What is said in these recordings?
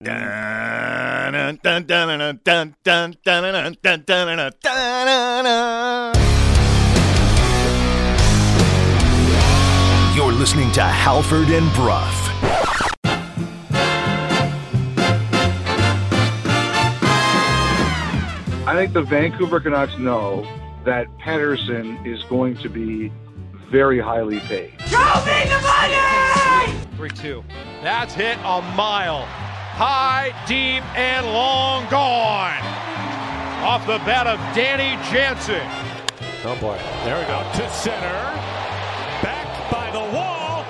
Dun, dun, dun, dun, dun, dun, dun, dun, dun, dun, dun, dun, dun. You're listening to Halford and Brough. I think the Vancouver Canucks know that Pettersson is going to be very highly paid. Show me the money! 3 2. That's hit a mile. High, deep, and long gone. Off the bat of Danny Jansen. Oh boy. There we go. To center. Back by the wall.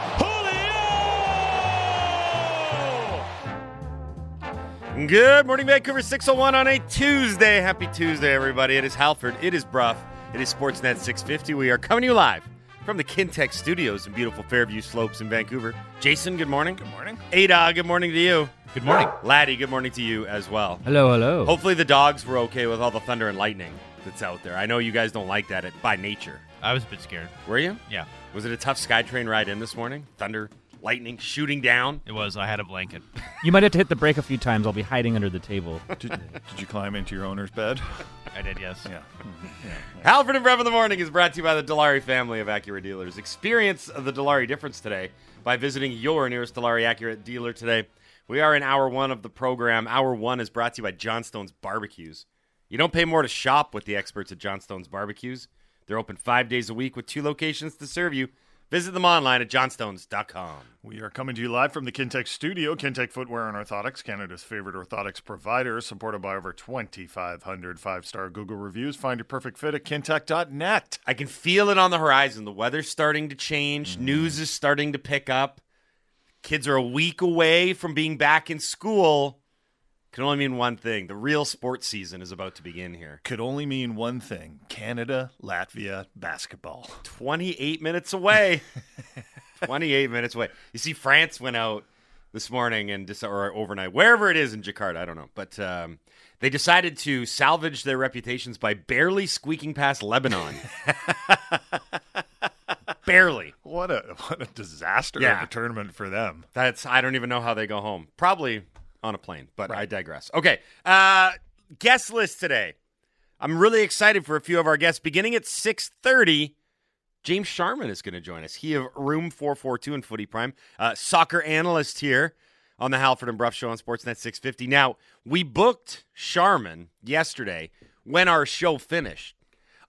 Julio! Good morning, Vancouver 601 on a Tuesday. Happy Tuesday, everybody. It is Halford. It is Brough. It is Sportsnet 650. We are coming to you live from the Kintec studios in beautiful Fairview Slopes in Vancouver. Jason, good morning. Good morning. Ada, good morning to you. Good morning. Laddie, good morning to you as well. Hello, hello. Hopefully, the dogs were okay with all the thunder and lightning that's out there. I know you guys don't like that by nature. I was a bit scared. Were you? Yeah, Was it a tough SkyTrain ride in this morning? Thunder, lightning, shooting down? it was. I had a blanket. You might have to hit the brake a few times. I'll be hiding under the table. Did, did you climb into your owner's bed? I did, yes. Yeah. Mm-hmm. Halford and Brough in the Morning is brought to you by the Dilawri family of Acura dealers. Experience the Dilawri difference today by visiting your nearest Dilawri Acura dealer today. We are in hour one of the program. Hour one is brought to you by Johnstone's Barbecues. You don't pay more to shop with the experts at Johnstone's Barbecues. They're open five days a week with two locations to serve you. Visit them online at johnstones.com. We are coming to you live from the Kintec studio. Kintec Footwear and Orthotics, Canada's favorite orthotics provider, supported by over 2,500 five star Google reviews. Find your perfect fit at kintec.net. I can feel it on the horizon. The weather's starting to change. Mm-hmm. News is starting to pick up. Kids are a week away from being back in school. Can only mean one thing. The real sports season is about to begin here. Could only mean one thing Canada, Latvia, basketball. 28 minutes away. 28 minutes away. You see, France went out this morning and or overnight, wherever it is in Jakarta, I don't know, but um, they decided to salvage their reputations by barely squeaking past Lebanon. barely. What a what a disaster Yeah. of a tournament for them. That's I don't even know how they go home. Probably on a plane, but I digress. Okay, uh, guest list today. I'm really excited for a few of our guests. Beginning at 6:30, James Sharman is going to join us. He of Room 442 in Footy Prime, uh, soccer analyst here on the Halford and Brough Show on Sportsnet 650. Now we booked Sharman yesterday when our show finished,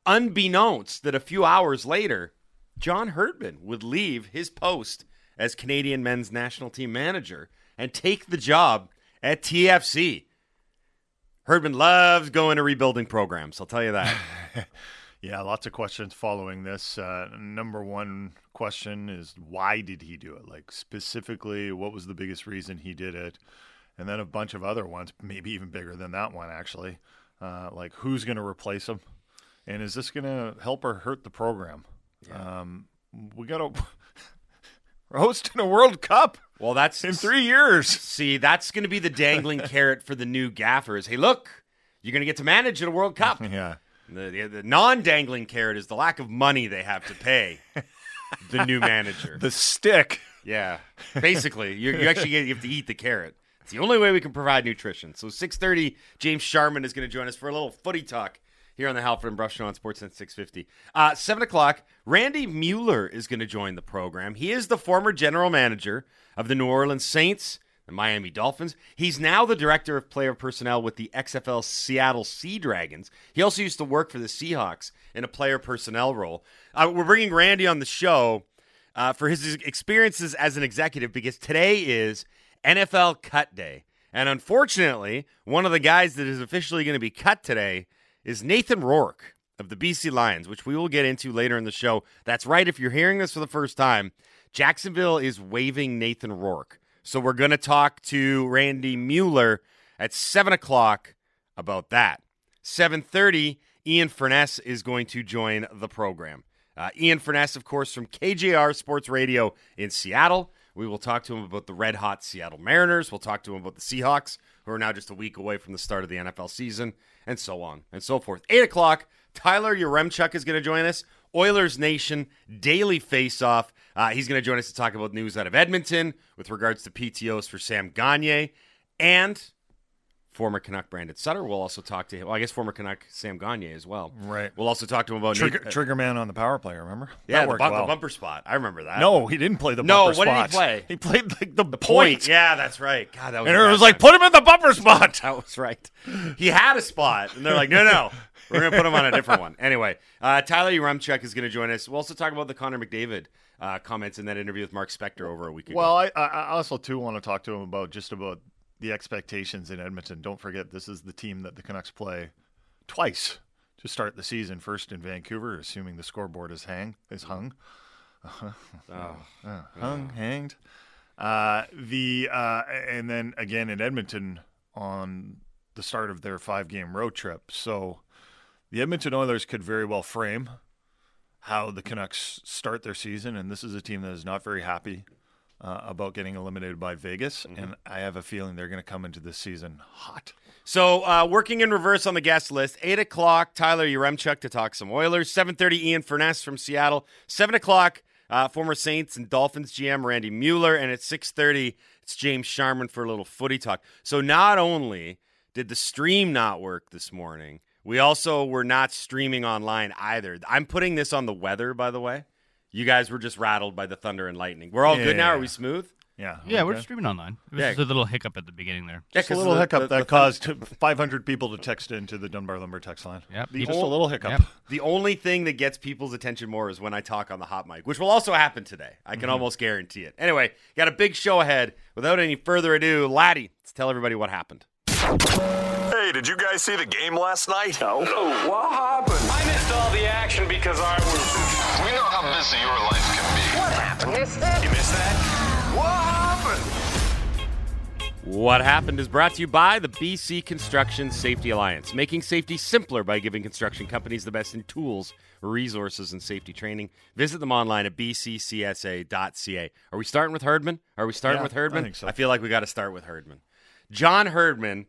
unbeknownst that a few hours later, John Herdman would leave his post as Canadian men's national team manager and take the job at TFC. Herdman loves going to rebuilding programs. I'll tell you that. Yeah, lots of questions following this. Uh, number one question is why did he do it? Like specifically, what was the biggest reason he did it? And then a bunch of other ones, maybe even bigger than that one, actually. Uh, like who's going to replace him, and is this going to help or hurt the program? Um, we got to we're hosting a World Cup well, that's in three years. See, that's going to be the dangling carrot for the new gaffers. Hey, look, you're going to get to manage at a World Cup. Yeah, The, the, the non-dangling carrot is the lack of money they have to pay the new manager. the stick. Yeah, basically, you, you actually get, you have to eat the carrot. It's the only way we can provide nutrition. So, six thirty, James Sharman is going to join us for a little footy talk here on the Halford and Brough Show on Sportsnet six fifty. Uh, Seven o'clock, Randy Mueller is going to join the program. He is the former general manager of the New Orleans Saints. The Miami Dolphins. He's now the director of player personnel with the XFL Seattle Sea Dragons. He also used to work for the Seahawks in a player personnel role. Uh, we're bringing Randy on the show uh, for his experiences as an executive because today is NFL cut day. And unfortunately, one of the guys that is officially going to be cut today is Nathan Rourke of the BC Lions, which we will get into later in the show. That's right. If you're hearing this for the first time, Jacksonville is waiving Nathan Rourke. So we're going to talk to Randy Mueller at 7 o'clock about that. 7.30, Ian Furness is going to join the program. Uh, Ian Furness, of course, from KJR Sports Radio in Seattle. We will talk to him about the red hot Seattle Mariners. We'll talk to him about the Seahawks, who are now just a week away from the start of the NFL season, and so on and so forth. 8 o'clock, Tyler Yaremchuk is going to join us. Oilers Nation Daily Face Off. Uh, he's going to join us to talk about news out of Edmonton with regards to PTOs for Sam Gagne. and former Canuck Brandon Sutter. We'll also talk to him. Well, I guess former Canuck Sam Gagne as well. Right. We'll also talk to him about Trigger, Nate- uh, trigger man on the power play. Remember? yeah, the, bu- the bumper spot. I remember that. No, he didn't play the No, bumper spot. No, what did he play? He played like the, point. point. Yeah, that's right. God, that was And it was like, put him in the bumper spot. That was right. He had a spot, and they're like, no, no, we're going to put him on a different one. Anyway, uh, Tyler Yaremchuk is going to join us. We'll also talk about the Connor McDavid uh, comments in that interview with Mark Spector over a week ago. Well, I I also too want to talk to him about just about the expectations in Edmonton. Don't forget, this is the team that the Canucks play twice to start the season. First in Vancouver, assuming the scoreboard is hang is hung, Oh. Uh, hung, hanged. Uh, the uh, and then again in Edmonton on the start of their five game road trip. So the Edmonton Oilers could very well frame how the Canucks start their season, and this is a team that is not very happy uh, about getting eliminated by Vegas, and I have a feeling they're going to come into this season hot. So, uh, working in reverse on the guest list, 8 o'clock, Tyler Yaremchuk to talk some Oilers. 7.30, Ian Furness from Seattle. 7 o'clock, uh, former Saints and Dolphins GM Randy Mueller. And at 6.30, it's James Sharman for a little footy talk. So, not only did the stream not work this morning, we also were not streaming online either. I'm putting this on the weather, by the way. You guys were just rattled by the thunder and lightning. We're all good now? Are we smooth? Yeah, Yeah, we're streaming online. It was Yeah. just a little hiccup at the beginning there. Yeah, Just a 'cause little the- hiccup the- that the- caused 500 people to text into the Dunbar Lumber text line. Yep. just People- a little hiccup. Yep. The only thing that gets people's attention more is when I talk on the hot mic, which will also happen today. I can mm-hmm. almost guarantee it. Anyway, got a big show ahead. Without any further ado, Laddie, let's tell everybody what happened. Hey, did you guys see the game last night? No. What happened? I missed all the action because I was. We know how busy your life can be. What happened? Missed that? You missed that? What happened? What happened is brought to you by the BC Construction Safety Alliance, making safety simpler by giving construction companies the best in tools, resources, and safety training. Visit them online at bccsa.ca. Are we starting with Herdman? Are we starting Yeah, with Herdman? I think so. I feel like we got to start with Herdman. John Herdman,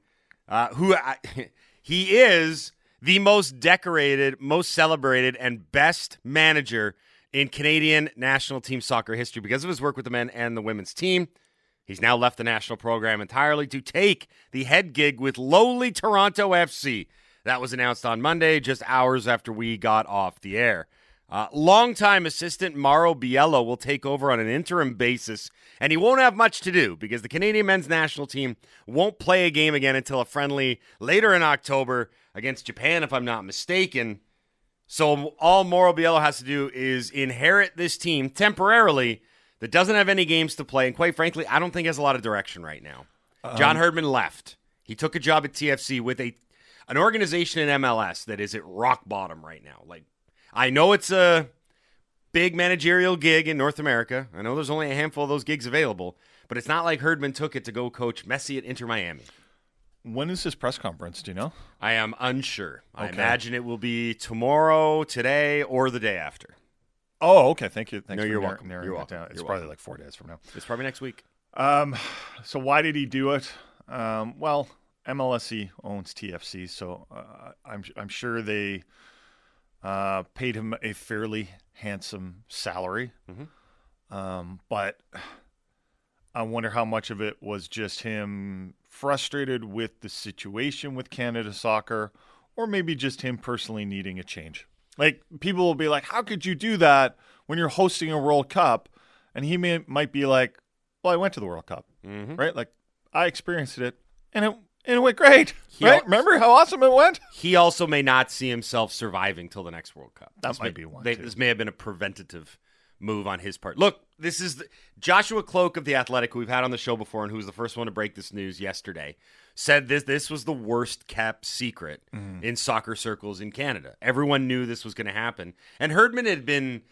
uh, who I, he is the most decorated, most celebrated, and best manager in Canadian national team soccer history because of his work with the men and the women's team. He's now left the national program entirely to take the head gig with lowly Toronto FC. That was announced on Monday, just hours after we got off the air. Uh, longtime assistant Mauro Biello will take over on an interim basis, and he won't have much to do because the Canadian men's national team won't play a game again until a friendly later in October against Japan, if I'm not mistaken. So all Mauro Biello has to do is inherit this team temporarily that doesn't have any games to play, and quite frankly, I don't think has a lot of direction right now. John um, Herdman left. He took a job at TFC with a an organization in MLS that is at rock bottom right now. Like I know it's a big managerial gig in North America. I know there's only a handful of those gigs available, but it's not like Herdman took it to go coach Messi at Inter Miami. When is his press conference? Do you know? I am unsure. I imagine it will be tomorrow, today, or the day after. Oh, okay. Thank you. Thanks No, for you're narr- welcome. You're welcome. down. It's You're probably welcome. like four days from now. It's probably next week. Um, so why did he do it? Um, well, MLSE owns TFC, so uh, I'm I'm sure they uh, paid him a fairly handsome salary. Um, but I wonder how much of it was just him frustrated with the situation with Canada soccer, or maybe just him personally needing a change. Like people will be like, "How could you do that when you're hosting a World Cup?" And he may, might be like, "Well, I went to the World Cup, mm-hmm. right? Like I experienced it, and it and it went great, He right? al- Remember how awesome it went? He also may not see himself surviving till the next World Cup. That This might may, be one, they-. This may have been a preventative move on his part. Look, this is the, Joshua Kloke of the Athletic, who we've had on the show before, and who was the first one to break this news yesterday. Said this this was the worst kept secret Mm-hmm. in soccer circles in Canada. Everyone knew this was going to happen, and Herdman had been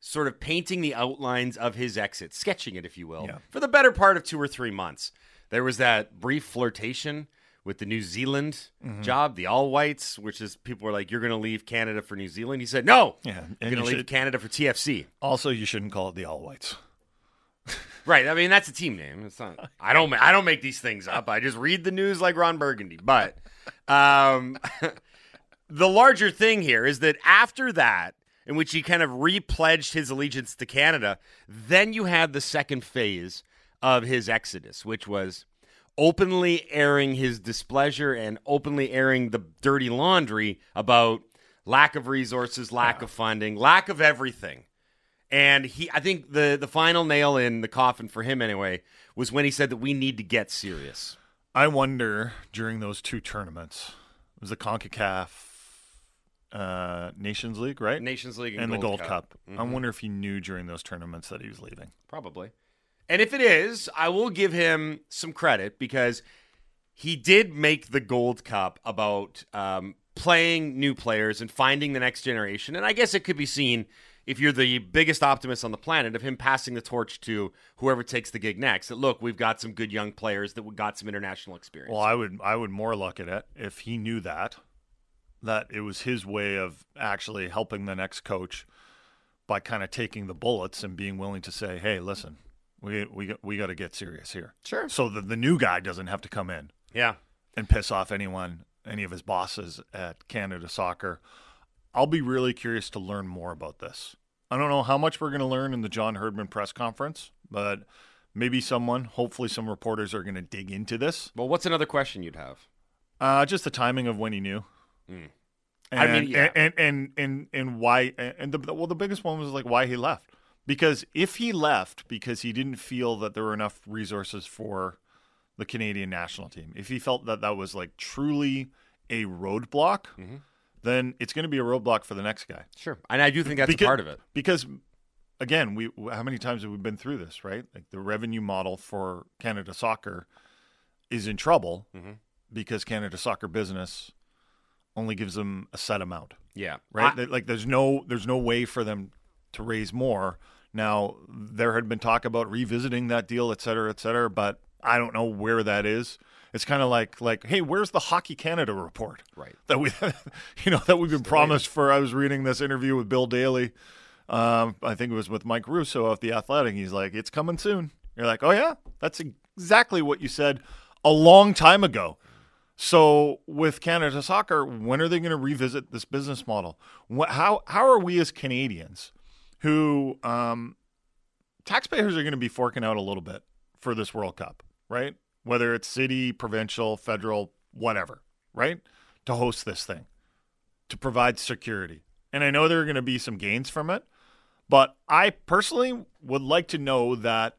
sort of painting the outlines of his exit, sketching it, if you will, Yeah. for the better part of two or three months. There was that brief flirtation with the New Zealand Mm-hmm. job, the All Whites, which is people were like, "You're going to leave Canada for New Zealand." He said, "No, Yeah, and going to leave Canada for TFC." Also, you shouldn't call it the All Whites. Right. I mean, that's a team name. It's not. I don't. I don't make these things up. I just read the news like Ron Burgundy. But um, the larger thing here is that after that, in which he kind of repledged his allegiance to Canada, then you had the second phase of his exodus, which was openly airing his displeasure and openly airing the dirty laundry about lack of resources, lack of funding, lack of everything. And he, I think the the final nail in the coffin for him anyway was when he said that we need to get serious. I wonder during those two tournaments, it was the CONCACAF uh, Nations League, right? Nations League and, and the Gold Gold Cup. Cup. I wonder if he knew during those tournaments that he was leaving. Probably. And if it is, I will give him some credit because he did make the Gold Cup about um, playing new players and finding the next generation. And I guess it could be seen if you're the biggest optimist on the planet of him passing the torch to whoever takes the gig next. That look, we've got some good young players that got some international experience. Well, I would I would more look at it if he knew that that it was his way of actually helping the next coach by kind of taking the bullets and being willing to say, "Hey, listen, we we we got to get serious here." Sure. So that the new guy doesn't have to come in yeah. and piss off anyone, any of his bosses at Canada Soccer. I'll be really curious to learn more about this. I don't know how much we're going to learn in the John Herdman press conference, but maybe someone, hopefully some reporters are going to dig into this. Well, what's another question you'd have? Uh, just the timing of when he knew. Mm. And, I mean, yeah. and, and and and and why? And the well, the biggest one was like why he left. Because if he left because he didn't feel that there were enough resources for the Canadian national team, if he felt that that was like truly a roadblock, Mm-hmm. then it's going to be a roadblock for the next guy. Sure. And I do think that's Because- a part of it. Because again, we how many times have we been through this, right? Like the revenue model for Canada Soccer is in trouble Mm-hmm. because Canada Soccer business only gives them a set amount, Yeah. right? I- like there's no there's no way for them to raise more. Now there had been talk about revisiting that deal, et cetera, et cetera, but I don't know where that is. It's kind of like like, hey, where's the Hockey Canada report? Right. That we, you know, that we've been promised for. I was reading this interview with Bill Daly. Um, I think it was with Mike Russo of the Athletic. He's like, it's coming soon. You're like, oh yeah, that's exactly what you said a long time ago. So with Canada Soccer, when are they going to revisit this business model? What, how how are we as Canadians, who um, taxpayers are going to be forking out a little bit for this World Cup, right? Whether it's city, provincial, federal, whatever, right? To host this thing, to provide security. And I know there are going to be some gains from it, but I personally would like to know that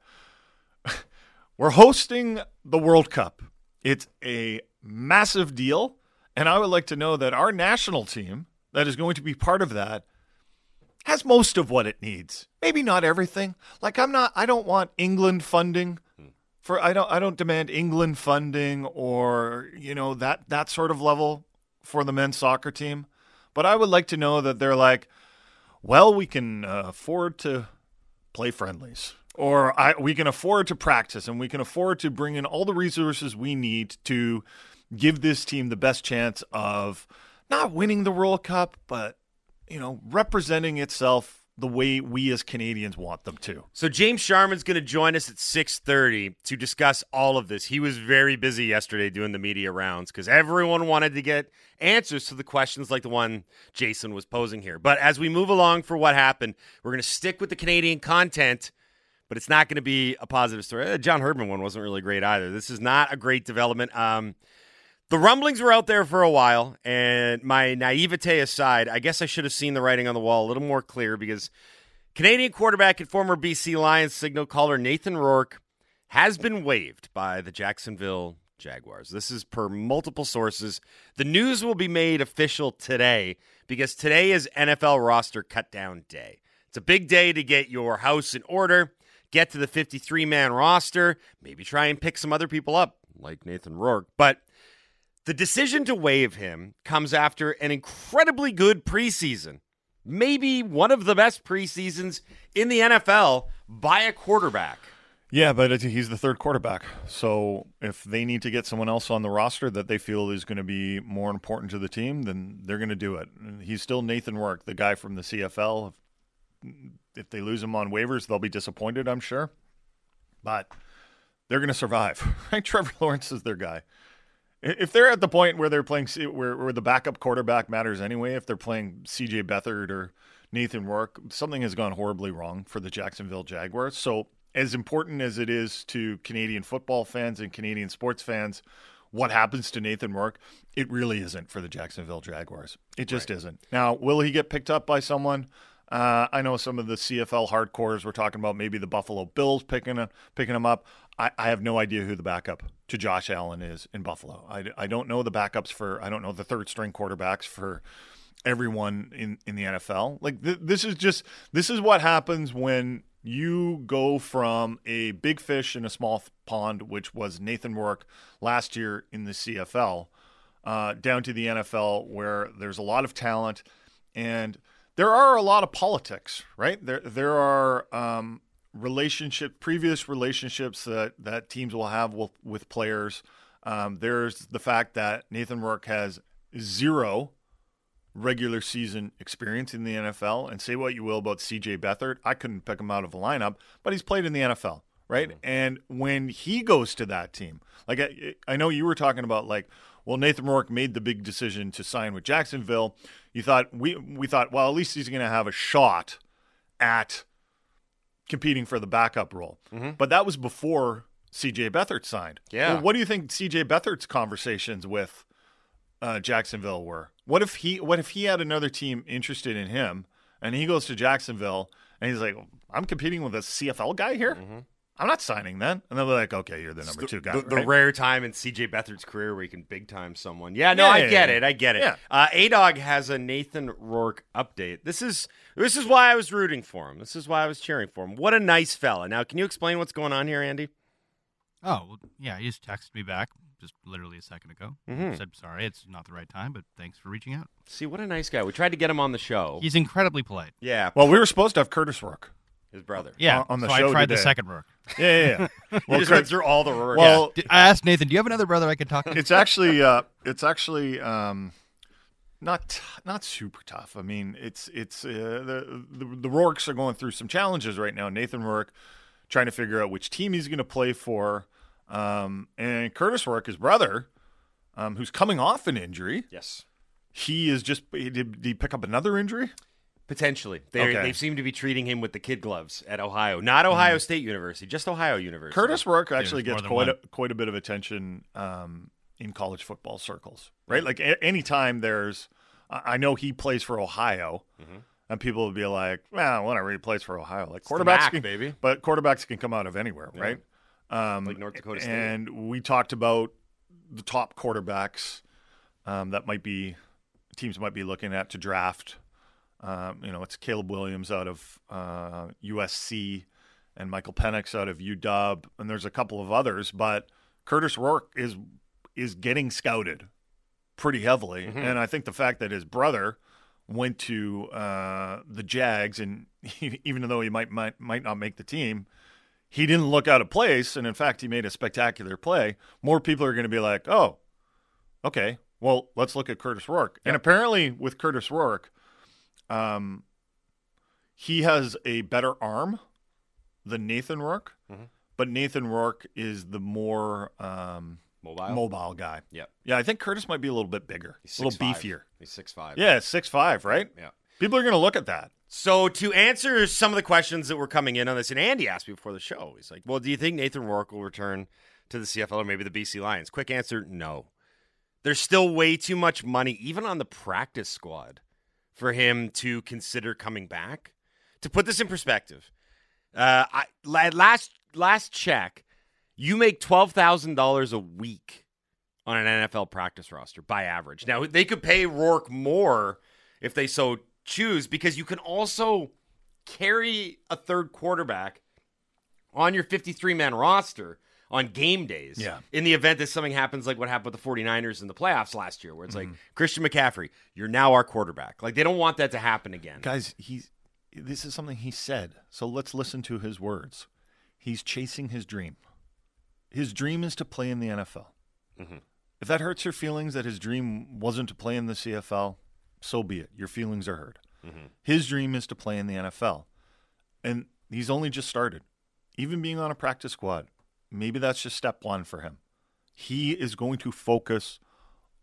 we're hosting the World Cup. It's a massive deal. And I would like to know that our national team that is going to be part of that has most of what it needs. Maybe not everything. Like I'm not I don't want England funding for I don't I don't demand England funding or you know that that sort of level for the men's soccer team. But I would like to know that they're like well, we can uh, afford to play friendlies or I, we can afford to practice and we can afford to bring in all the resources we need to give this team the best chance of not winning the World Cup, but you know, representing itself the way we as Canadians want them to. So James Sharman's going to join us at 6:30 to discuss all of this. He was very busy yesterday doing the media rounds cuz everyone wanted to get answers to the questions like the one Jason was posing here. But as we move along for what happened, we're going to stick with the Canadian content, but it's not going to be a positive story. Uh, John Herdman one wasn't really great either. This is not a great development. Um the rumblings were out there for a while, and my naivete aside, I guess I should have seen the writing on the wall a little more clear because Canadian quarterback and former BC Lions signal caller Nathan Rourke has been waived by the Jacksonville Jaguars. This is per multiple sources. The news will be made official today because today is NFL roster cut down day. It's a big day to get your house in order, get to the 53 man roster, maybe try and pick some other people up like Nathan Rourke. But the decision to waive him comes after an incredibly good preseason. Maybe one of the best preseasons in the NFL by a quarterback. Yeah, but he's the third quarterback. So if they need to get someone else on the roster that they feel is going to be more important to the team, then they're going to do it. He's still Nathan Rourke, the guy from the CFL. If they lose him on waivers, they'll be disappointed, I'm sure. But they're going to survive. Right? Trevor Lawrence is their guy. If they're at the point where they're playing, where, where the backup quarterback matters anyway, if they're playing CJ Beathard or Nathan Rourke, something has gone horribly wrong for the Jacksonville Jaguars. So as important as it is to Canadian football fans and Canadian sports fans, what happens to Nathan Rourke, it really isn't for the Jacksonville Jaguars. It just isn't. Now, will he get picked up by someone? Uh, I know some of the CFL hardcores were talking about maybe the Buffalo Bills picking picking him up. I, I have no idea who the backup to Josh Allen is in Buffalo. I, I don't know the backups for, I don't know the third string quarterbacks for everyone in, in the NFL. Like th- this is just, this is what happens when you go from a big fish in a small pond, which was Nathan Rourke last year in the CFL, uh, down to the NFL where there's a lot of talent and there are a lot of politics, right? There there are um, relationship previous relationships that that teams will have with with players. Um, there's the fact that Nathan Rourke has zero regular season experience in the NFL. And say what you will about CJ Beathard, I couldn't pick him out of a lineup, but he's played in the NFL, right? And when he goes to that team, like I, I know you were talking about, like, well, Nathan Rourke made the big decision to sign with Jacksonville. You thought we we thought, well, at least he's going to have a shot at competing for the backup role. But that was before CJ Beathard signed. Yeah. Well, what do you think CJ Beathard's conversations with uh, Jacksonville were? What if he what if he had another team interested in him and he goes to Jacksonville and he's like, I'm competing with a CFL guy here? I'm not signing then. And they're like, okay, you're the number two guy. The, the right? rare time in CJ Beathard's career where he can big time someone. Yeah, no, Yeah, I yeah, get yeah. it. I get it. Yeah. Uh, A Dog has a Nathan Rourke update. This is this is why I was rooting for him. This is why I was cheering for him. What a nice fella. Now, can you explain what's going on here, Andy? Oh, well, yeah, he just texted me back just literally a second ago. Mhm. Said, sorry, it's not the right time, but thanks for reaching out. See, what a nice guy. We tried to get him on the show. He's incredibly polite. yeah, well, we were supposed to have Curtis Rourke. his brother. Yeah, On- on the so show I tried the second Rourke. Yeah, yeah, yeah. He just went through all the Rourke. well, Did- I asked Nathan, do you have another brother I could talk to? it's actually uh, it's actually um, not not super tough. I mean, it's it's uh, the, the the Rourkes are going through some challenges right now. Nathan Rourke trying to figure out which team he's going to play for, um, and Curtis Rourke, his brother, um, who's coming off an injury. yes. He is just did, did he pick up another injury? Potentially. They Okay. they seem to be treating him with the kid gloves at Ohio. Not Ohio State University, just Ohio University. Curtis Rourke actually there's gets quite than a, quite a bit of attention um, in college football circles, right? Like a- anytime there's, I I know he plays for Ohio, and people will be like, "Well, whatever, he plays for Ohio." Like the quarterbacks, MAC, can, baby. but quarterbacks can come out of anywhere, right? Um, Like North Dakota State. And we talked about the top quarterbacks um, that might be teams might be looking at to draft. Um, you know, it's Caleb Williams out of uh, USC and Michael Penix out of UW, and there's a couple of others, but Curtis Rourke is is getting scouted pretty heavily, Mm-hmm. and I think the fact that his brother went to uh, the Jags, and even though he might, might might not make the team, he didn't look out of place, and in fact, he made a spectacular play. More people are going to be like, "Oh, okay, well, let's look at Curtis Rourke." And apparently, with Curtis Rourke, um, he has a better arm than Nathan Rourke, Mm-hmm. but Nathan Rourke is the more um, Mobile. mobile guy. Yep. Yeah, I think Curtis might be a little bit bigger, He's a little 6'5". beefier. He's six five. Yeah, six five, right? Yeah. People are going to look at that. So to answer some of the questions that were coming in on this, and Andy asked me before the show, he's like, "Well, do you think Nathan Rourke will return to the CFL or maybe the BC Lions?" Quick answer: No. There's still way too much money, even on the practice squad, for him to consider coming back. To put this in perspective, uh, I last last check, you make twelve thousand dollars a week on an NFL practice roster by average. Now they could pay Rourke more if they so choose because you can also carry a third quarterback on your 53 man roster on game days Yeah. in the event that something happens like what happened with the 49ers in the playoffs last year where it's like mm-hmm. Christian McCaffrey you're now our quarterback like they don't want that to happen again Guys, he's this is something he said. So let's listen to his words. He's chasing his dream. His dream is to play in the NFL. Mm-hmm. If that hurts your feelings that his dream wasn't to play in the CFL, so be it. Your feelings are hurt. Mm-hmm. His dream is to play in the NFL. And he's only just started. Even being on a practice squad, maybe that's just step one for him. He is going to focus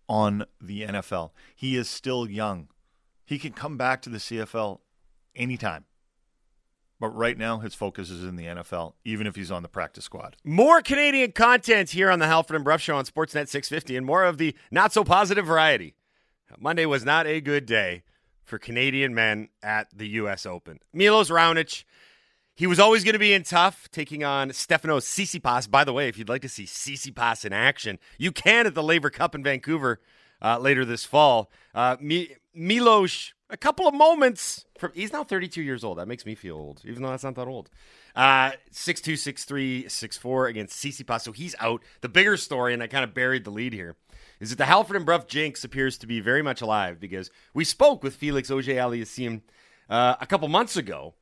on the NFL. He is still young. He can come back to the CFL anytime. But right now, his focus is in the NFL, even if he's on the practice squad. More Canadian content here on the Halford and Brough Show on Sportsnet 650 and more of the not so positive variety. Monday was not a good day for Canadian men at the U.S. Open. Milos Raonic, he was always going to be in tough, taking on Stefano Tsitsipas. By the way, if you'd like to see Tsitsipas in action, you can at the Laver Cup in Vancouver uh, later this fall. Uh, Mi- Milos, a couple of moments from he's now 32 years old. That makes me feel old, even though that's not that old. Uh, 6'2", 6'3", 6'4", against Tsitsipas. So he's out. The bigger story, and I kind of buried the lead here, is that the Halford and Brough jinx appears to be very much alive because we spoke with Felix Auger-Aliassime uh, a couple months ago,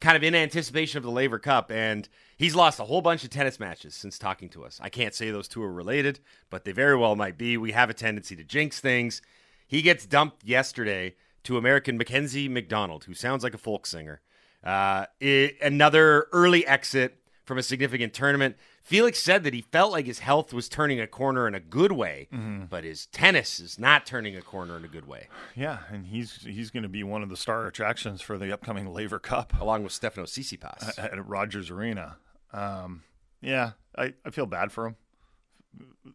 kind of in anticipation of the Laver Cup, and he's lost a whole bunch of tennis matches since talking to us. I can't say those two are related, but they very well might be. We have a tendency to jinx things. He gets dumped yesterday to American Mackenzie McDonald, who sounds like a folk singer. Uh, it, another early exit from a significant tournament. Felix said that he felt like his health was turning a corner in a good way, but his tennis is not turning a corner in a good way, Yeah, and he's he's going to be one of the star attractions for the upcoming Laver Cup along with Stefano Tsitsipas. at Rogers Arena. Um, yeah, I, I feel bad for him.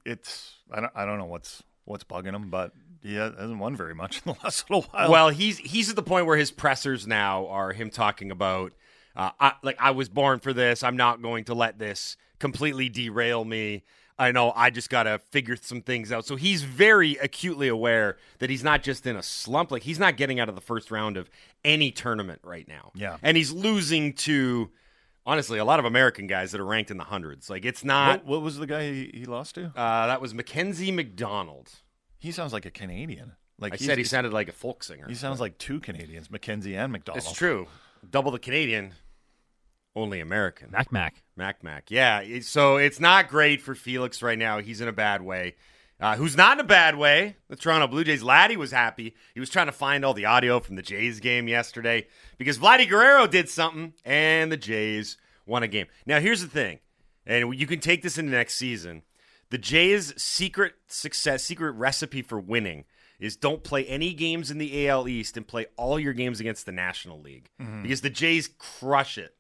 It's I don't I don't know what's what's bugging him, but he hasn't won very much in the last little while. Well, he's he's at the point where his pressers now are him talking about, uh, I, like I was born for this. I'm not going to let this completely derail me. I know I just got to figure some things out. So he's very acutely aware that he's not just in a slump. Like he's not getting out of the first round of any tournament right now. Yeah. and he's losing to. Honestly, a lot of American guys that are ranked in the hundreds. Like it's not. what, what was the guy he, he lost to? Uh, that was Mackenzie McDonald. He sounds like a Canadian. Like I said he sounded like a folk singer. He sounds like two Canadians, Mackenzie and McDonald. It's true. Double the Canadian, only American. Mac Mac. Mac Mac. Yeah. So it's not great for Felix right now. He's in a bad way. Uh, who's not in a bad way? The Toronto Blue Jays. Laddie was happy. He was trying to find all the audio from the Jays game yesterday because Vladdy Guerrero did something and the Jays won a game. Now, here's the thing, and you can take this into next season. The Jays' secret success, secret recipe for winning is don't play any games in the AL East and play all your games against the National League because the Jays crush it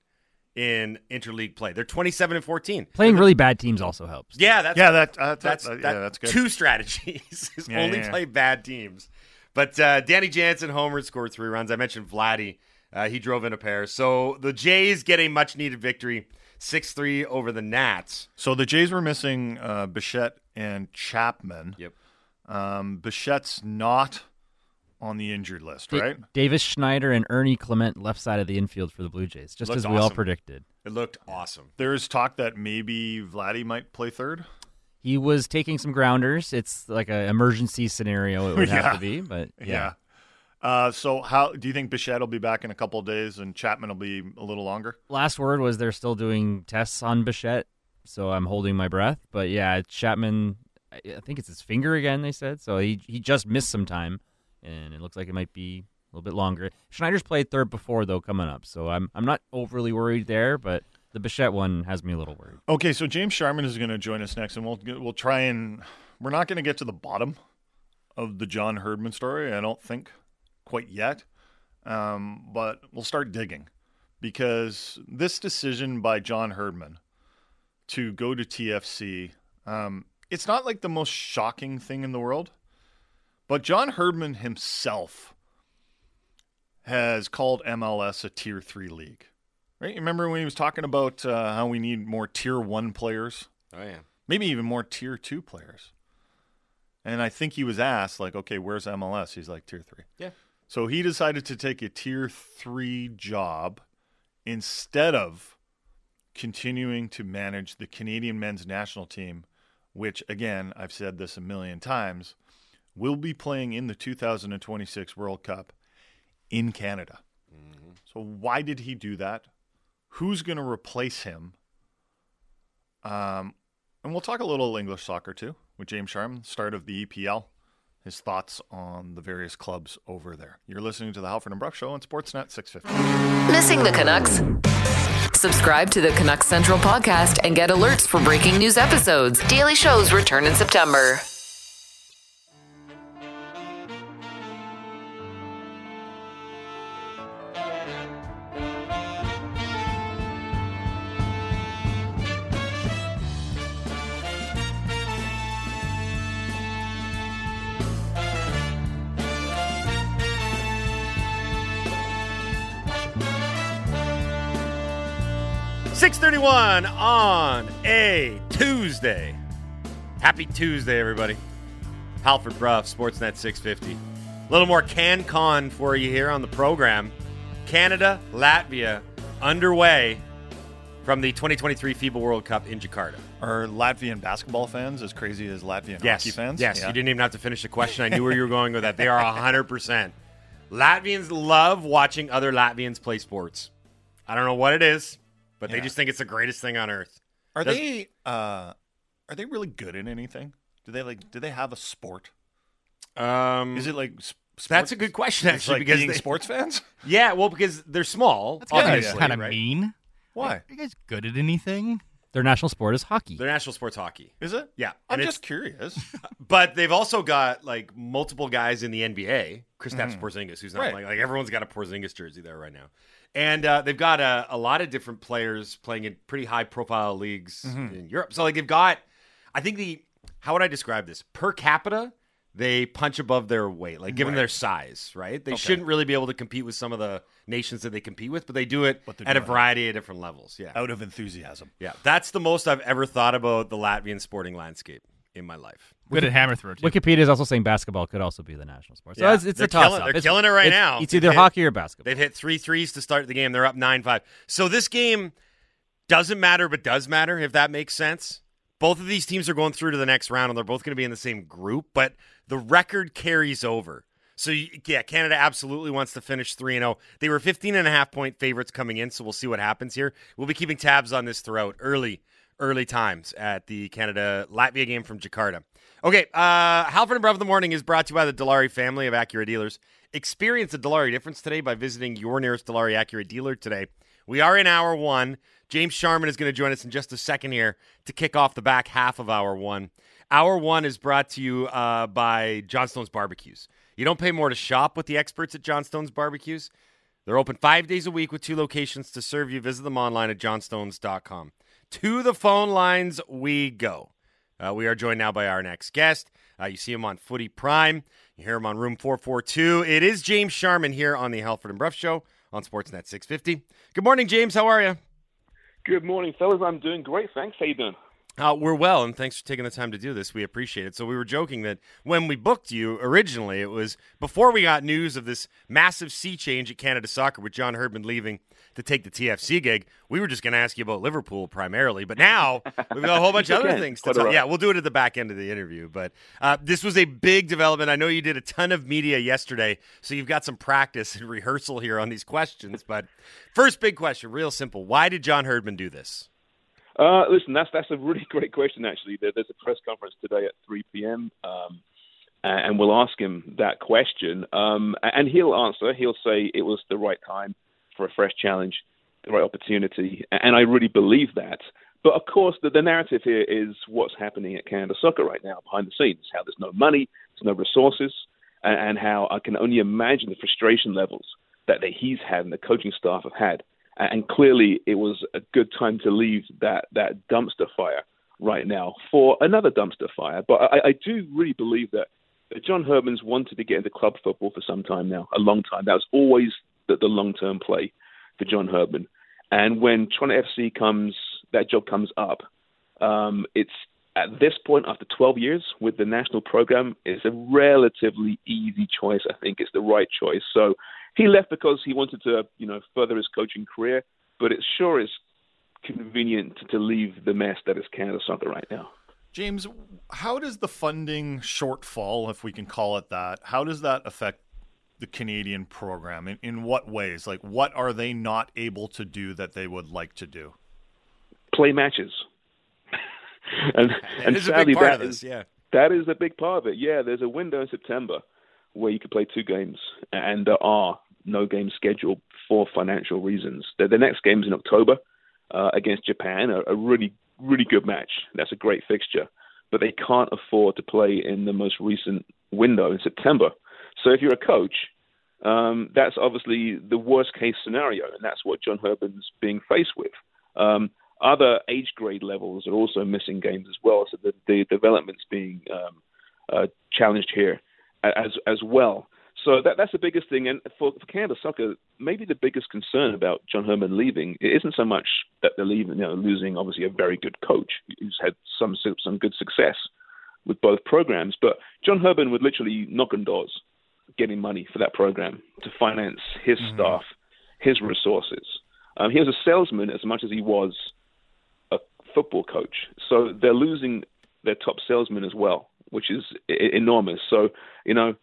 in interleague play. They're 27 and 14. Playing really bad teams also helps. Yeah, that's Yeah, that, uh, that's that, that- yeah, that's good. Two strategies is Yeah, only yeah, yeah. play bad teams. But uh, Danny Jansen homered, scored three runs. I mentioned Vladdy. Uh, he drove in a pair. So the Jays get a much needed victory, six three over the Nats. So the Jays were missing uh, Bichette and Chapman. Yep. Um, Bichette's not on the injured list, Da- right? Davis Schneider and Ernie Clement left side of the infield for the Blue Jays, just Looked as we all awesome. predicted. It looked awesome. There's talk that maybe Vladdy might play third. He was taking some grounders. It's like an emergency scenario. It would Yeah. have to be, but yeah. Uh, so how do you think Bichette will be back in a couple of days and Chapman will be a little longer? Last word was they're still doing tests on Bichette, so I'm holding my breath. But yeah, Chapman, I I think it's his finger again. They said so. He he just missed some time, and it looks like it might be a little bit longer. Schneider's played third before though, coming up, so I'm I'm not overly worried there. But the Bichette one has me a little worried. Okay, so James Sharman is going to join us next, and we'll we'll try and we're not going to get to the bottom of the John Herdman story. I don't think quite yet, um, but we'll start digging because this decision by John Herdman to go to TFC, um, it's not like the most shocking thing in the world, but John Herdman himself has called MLS a tier three league. Right? You remember when he was talking about uh, how we need more tier one players, Oh yeah. maybe even more tier two players. And I think he was asked, like, okay, where's MLS? He's like, tier three. Yeah. So he decided to take a tier three job instead of continuing to manage the Canadian men's national team, which, again, I've said this a million times, will be playing in the 2026 World Cup in Canada. So why did he do that? Who's going to replace him? Um, and we'll talk a little English soccer too with James Sharman, start of the EPL. His thoughts on the various clubs over there. You're listening to the Halford and Brough Show on Sportsnet 650. Missing the Canucks? Subscribe to the Canucks Central podcast and get alerts for breaking news episodes. Daily shows return in September. 631 on a Tuesday. Happy Tuesday, everybody. Halford Brough, Sportsnet 650. A little more CanCon for you here on the program. Canada, Latvia underway from the 2023 FIBA World Cup in Jakarta. Are Latvian basketball fans as crazy as Latvian yes. hockey fans? Yes, Yeah. you didn't even have to finish the question. I knew where you were going with that. They are 100%. Latvians love watching other Latvians play sports. I don't know what it is, but they just think it's the greatest thing on earth. Are Does- they uh, are they really good at anything? Do they like? Do they have a sport? Um, Is it like? s- That's a good question, actually, like because being they- sports fans. Yeah, well, because they're small, That's kind obviously, of kind of right? mean. Why? Are you guys good at anything? Their national sport is hockey. Their national sport's hockey. Is it? Yeah, I'm and just curious. But they've also got like multiple guys in the NBA. Kristaps Porzingis, who's not Right. playing. Like everyone's got a Porzingis jersey there right now, and uh, they've got a, a lot of different players playing in pretty high profile leagues in Europe. So like they've got, I think the how would I describe this per capita? They punch above their weight, like given Right. their size, right? They Okay. shouldn't really be able to compete with some of the nations that they compete with, but they do it at a doing variety of different levels. Yeah, Out of enthusiasm. yeah. That's the most I've ever thought about the Latvian sporting landscape in my life. Good at hammer throw too. Wikipedia is also saying basketball could also be the national sport. So Yeah, it's, it's a toss killing- up. they're it's, killing it right it's- now. It's They've either hit- hockey or basketball. They've hit three threes to start the game. They're up 9 5. So this game doesn't matter, but does matter, if that makes sense. Both of these teams are going through to the next round, and they're both going to be in the same group, but the record carries over. So, yeah, Canada absolutely wants to finish 3 and 0. They were 15 and a half point favorites coming in, so we'll see what happens here. We'll be keeping tabs on this throughout early, early times at the Canada Latvia game from Jakarta. Okay, uh, Halford and Brough in the Morning is brought to you by the Dilawri family of Acura dealers. Experience the Dilawri difference today by visiting your nearest Dilawri Acura dealer today. We are in hour one. James Sharman is going to join us in just a second here to kick off the back half of hour one. Hour one is brought to you uh, by Johnstone's Barbecues. You don't pay more to shop with the experts at Johnstone's Barbecues. They're open five days a week with two locations to serve you. Visit them online at johnstones.com. To the phone lines we go. Uh, we are joined now by our next guest. Uh, you see him on Footy Prime. You hear him on Room 442. It is James Sharman here on the Halford and Brough Show on Sportsnet 650. Good morning, James. How are you? Good morning, fellas. I'm doing great. Thanks. How you doing? Uh, we're well, and thanks for taking the time to do this. We appreciate it. So we were joking that when we booked you originally, it was before we got news of this massive sea change at Canada Soccer with John Herdman leaving to take the TFC gig. We were just going to ask you about Liverpool primarily, but now we've got a whole bunch of other things to talk. Yeah, we'll do it at the back end of the interview. But uh, this was a big development. I know you did a ton of media yesterday, so you've got some practice and rehearsal here on these questions. But first, big question, real simple: Why did John Herdman do this? Uh, listen, that's that's a really great question. Actually, there, there's a press conference today at 3 p.m. Um, and we'll ask him that question, um, and he'll answer. He'll say it was the right time for a fresh challenge, the right opportunity, and I really believe that. But of course, the, the narrative here is what's happening at Canada Soccer right now behind the scenes. How there's no money, there's no resources, and, and how I can only imagine the frustration levels that, that he's had and the coaching staff have had. And clearly, it was a good time to leave that, that dumpster fire right now for another dumpster fire. But I, I do really believe that John Herdman's wanted to get into club football for some time now, a long time. That was always the, the long term play for John Herdman. And when Toronto FC comes, that job comes up. Um, it's at this point, after 12 years with the national program, it's a relatively easy choice. I think it's the right choice. So he left because he wanted to, you know, further his coaching career. But it sure is convenient to, leave the mess that is Canada soccer right now. James, how does the funding shortfall, if we can call it that, how does that affect the Canadian program? In, in what ways? Like, what are they not able to do that they would like to do? Play matches. and and is a sadly, big part that is- yeah. That is a big part of it. Yeah, there's a window in September where you could play two games, and there are no games scheduled for financial reasons. The, the next game's in October uh, against Japan, a, a really, really good match. That's a great fixture, but they can't afford to play in the most recent window in September. So if you're a coach, um, that's obviously the worst case scenario, and that's what John Herdman's being faced with. Um, other age grade levels are also missing games as well, so the, the development's being um, uh, challenged here as as well. So that that's the biggest thing. And for, for Canada soccer, maybe the biggest concern about John Herdman leaving it isn't so much that they're leaving, you know, losing obviously a very good coach who's had some some good success with both programs, but John Herdman would literally knock on doors, getting money for that program to finance his mm-hmm. staff, his resources. Um, he was a salesman as much as he was a football coach. So they're losing their top salesman as well, which is enormous. So you know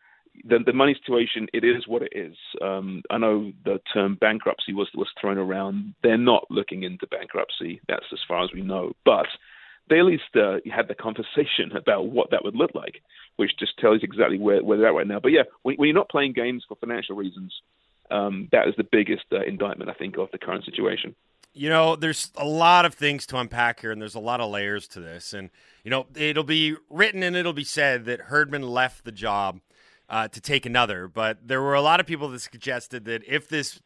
the, the money situation, it is what it is. Um, I know the term bankruptcy was was thrown around. They're not looking into bankruptcy. That's as far as we know. But they at least uh, had the conversation about what that would look like, which just tells you exactly where, where they're at right now. But yeah, when, when you're not playing games for financial reasons, um, that is the biggest uh, indictment, I think, of the current situation. You know, there's a lot of things to unpack here, and there's a lot of layers to this. And, you know, it'll be written and it'll be said that Herdman left the job uh, to take another. But there were a lot of people that suggested that if this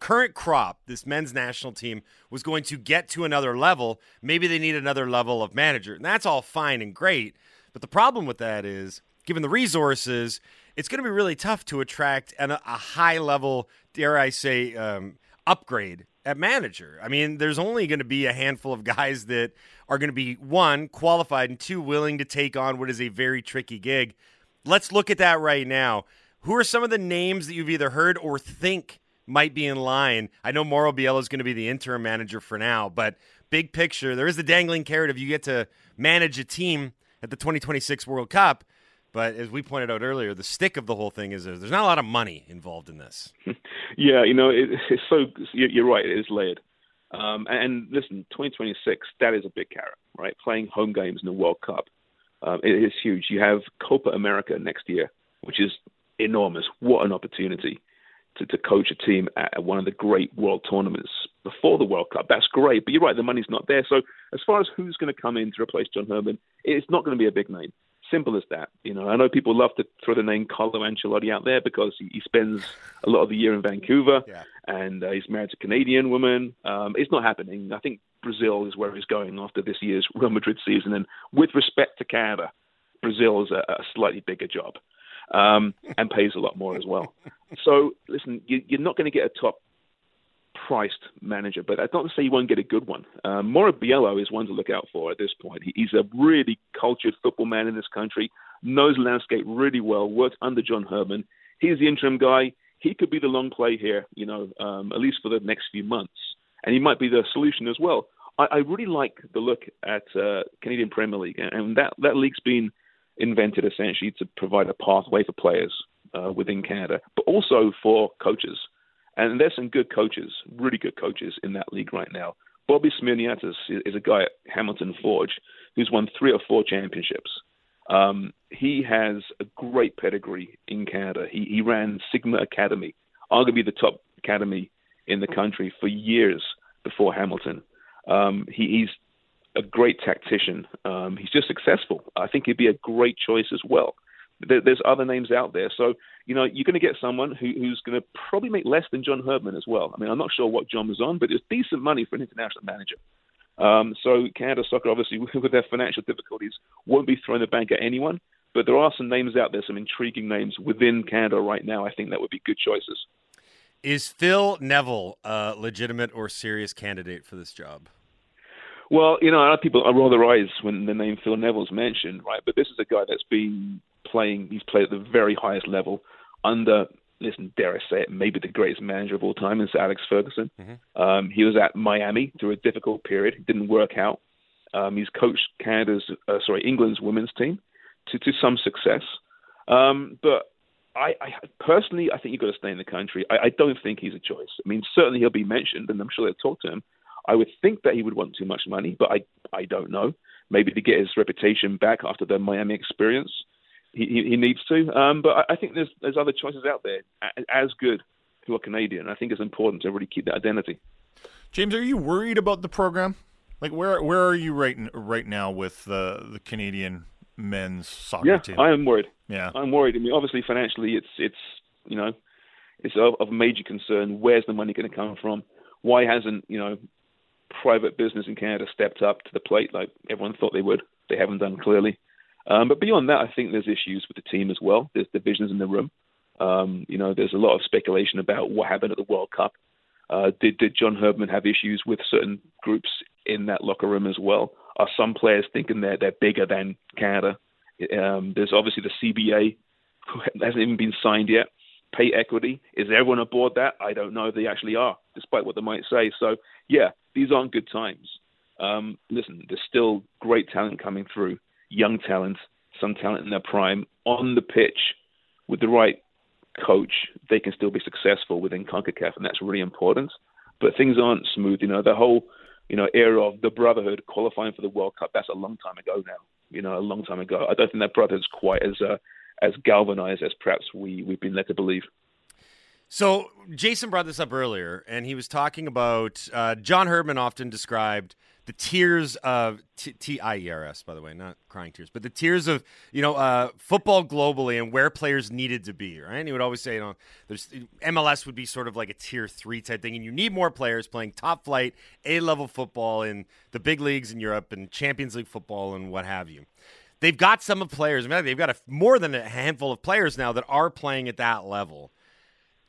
current crop, this men's national team, was going to get to another level, maybe they need another level of manager. And that's all fine and great. But the problem with that is, given the resources, it's going to be really tough to attract an, a high level, dare I say, um, upgrade at manager. I mean, there's only going to be a handful of guys that are going to be one, qualified, and two, willing to take on what is a very tricky gig Let's look at that right now. Who are some of the names that you've either heard or think might be in line? I know Mauro Biello is going to be the interim manager for now, but big picture, there is the dangling carrot of you get to manage a team at the 2026 World Cup. But as we pointed out earlier, the stick of the whole thing is there's not a lot of money involved in this. yeah, you know, it, it's so you're right. It is layered. Um, and listen, 2026, that is a big carrot, right? Playing home games in the World Cup. Um, it is huge. You have Copa America next year, which is enormous. What an opportunity to, to coach a team at one of the great world tournaments before the World Cup. That's great. But you're right, the money's not there. So as far as who's going to come in to replace John Herdman, it's not going to be a big name. Simple as that. You know, I know people love to throw the name Carlo Ancelotti out there because he, spends a lot of the year in Vancouver, yeah. and uh, he's married to a Canadian woman. Um, it's not happening. I think Brazil is where he's going after this year's Real Madrid season. And with respect to Canada, Brazil is a, a slightly bigger job um, and pays a lot more as well. So listen, you, you're not going to get a top priced manager, but that's not to say you won't get a good one. Mauro Biello is one to look out for at this point. He, he's a really cultured football man in this country, knows the landscape really well, worked under John Herdman. He's the interim guy. He could be the long play here, you know, um, at least for the next few months. And he might be the solution as well. I, I really like the look at uh, Canadian Premier League, and that, that league's been invented essentially to provide a pathway for players uh, within Canada, but also for coaches. And there's some good coaches, really good coaches in that league right now. Bobby Smyrniotis is a guy at Hamilton Forge who's won three or four championships. Um, he has a great pedigree in Canada. He, he ran Sigma Academy, arguably the top academy in the country for years before Hamilton. Um, he, he's a great tactician. Um, he's just successful. I think he'd be a great choice as well there, there's other names out there. So, you know, you're going to get someone who, who's going to probably make less than John Herdman as well. I mean, I'm not sure what John was on, but it's decent money for an international manager. Um, so Canada Soccer, obviously, with their financial difficulties, won't be throwing the bank at anyone. But there are some names out there, some intriguing names within Canada right now. I think that would be good choices. Is Phil Neville a legitimate or serious candidate for this job? Well, you know, a lot of people roll their eyes when the name Phil Neville's mentioned, right? But this is a guy that's been playing. He's played at the very highest level under. Listen, dare I say it? Maybe the greatest manager of all time is Alex Ferguson. Mm-hmm. Um, he was at Miami through a difficult period. It didn't work out. Um, he's coached Canada's, uh, sorry, England's women's team to to some success. Um, but I, I, personally, I think you've got to stay in the country. I, I don't think he's a choice. I mean, certainly he'll be mentioned, and I'm sure they'll talk to him. I would think that he would want too much money, but I I don't know. Maybe to get his reputation back after the Miami experience, he, he, needs to. Um, but I, I think there's there's other choices out there as good who are Canadian. I think it's important to really keep that identity. James, are you worried about the program? Like where where are you right right now with the the Canadian men's soccer yeah, team? I am worried. Yeah, I'm worried. I mean, obviously financially, it's it's you know it's of, of major concern. Where's the money going to come from? Why hasn't you know private business in Canada stepped up to the plate like everyone thought they would. They haven't done clearly. Um, but beyond that, I think there's issues with the team as well. There's divisions in the room. Um, you know, there's a lot of speculation about what happened at the World Cup. Uh, did did John Herdman have issues with certain groups in that locker room as well? Are some players thinking they're they're bigger than Canada? Um, there's obviously the CBA, who hasn't even been signed yet. Pay equity is everyone aboard that? I don't know if they actually are, despite what they might say. So yeah, these aren't good times. Um, listen, there's still great talent coming through, young talent, some talent in their prime on the pitch with the right coach, they can still be successful within CONCACAF, and that's really important. But things aren't smooth. You know, the whole you know era of the brotherhood qualifying for the World Cup that's a long time ago now. You know, a long time ago. I don't think that brotherhood's quite as uh, as galvanized as perhaps we we've been led to believe. So Jason brought this up earlier, and he was talking about uh, John Herdman often described the tiers of T I E R S, by the way, not crying tears, but the tiers of you know uh, football globally and where players needed to be. Right? And he would always say, you know, there's MLS would be sort of like a tier three type thing, and you need more players playing top flight A level football in the big leagues in Europe and Champions League football and what have you. They've got some of players. I mean, they've got a, more than a handful of players now that are playing at that level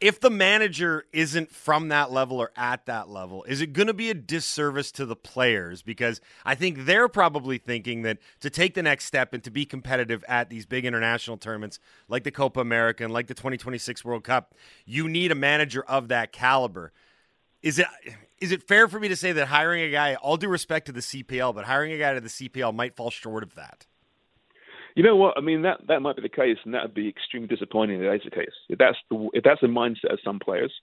if the manager isn't from that level or at that level, is it going to be a disservice to the players? Because I think they're probably thinking that to take the next step and to be competitive at these big international tournaments like the Copa America and like the 2026 World Cup, you need a manager of that caliber. Is it is it fair for me to say that hiring a guy, all due respect to the CPL, but hiring a guy to the CPL might fall short of that? You know what? I mean, that that might be the case, and that would be extremely disappointing if that is the case. If that's the if that's the mindset of some players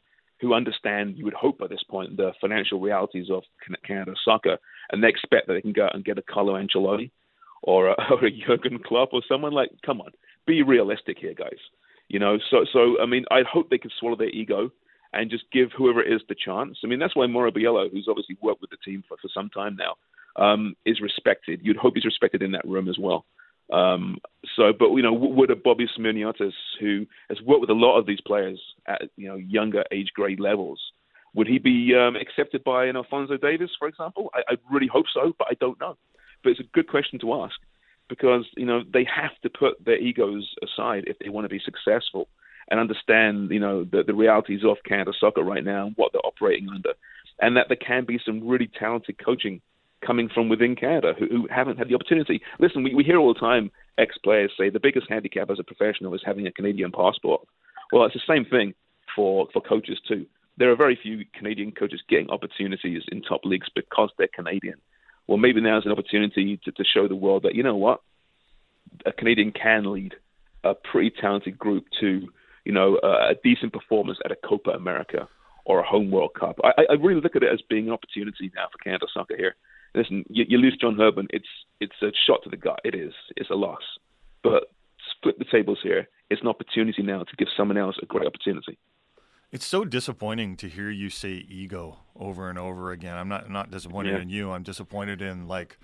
who understand, you would hope by this point, the financial realities of Canada soccer, and they expect that they can go out and get a Carlo Ancelotti or a, or a Jurgen Klopp or someone like, come on, be realistic here, guys. You know, so so I mean, I hope they can swallow their ego and just give whoever it is the chance. I mean, that's why Mauro Biello, who's obviously worked with the team for, for some time now, um, is respected. You'd hope he's respected in that room as well. Um, so, but you know, would a Bobby Smyrniotis, who has worked with a lot of these players at you know younger age grade levels, would he be um, accepted by an Alphonso Davies, for example? I, I really hope so, but I don't know. But it's a good question to ask because you know they have to put their egos aside if they want to be successful and understand you know the, the realities of Canada soccer right now and what they're operating under, and that there can be some really talented coaching coming from within Canada who, who haven't had the opportunity. Listen, we, we hear all the time ex players say the biggest handicap as a professional is having a Canadian passport. Well, it's the same thing for, for coaches too. There are very few Canadian coaches getting opportunities in top leagues because they're Canadian. Well, maybe now is an opportunity to, to show the world that, you know what, a Canadian can lead a pretty talented group to, you know, a, a decent performance at a Copa America or a home World Cup. I, I really look at it as being an opportunity now for Canada soccer here listen, you, you lose John Herdman, it's it's a shot to the gut. It is. It's a loss. But split the tables here. It's an opportunity now to give someone else a great opportunity. It's so disappointing to hear you say ego over and over again. I'm not I'm not disappointed yeah. in you. I'm disappointed in like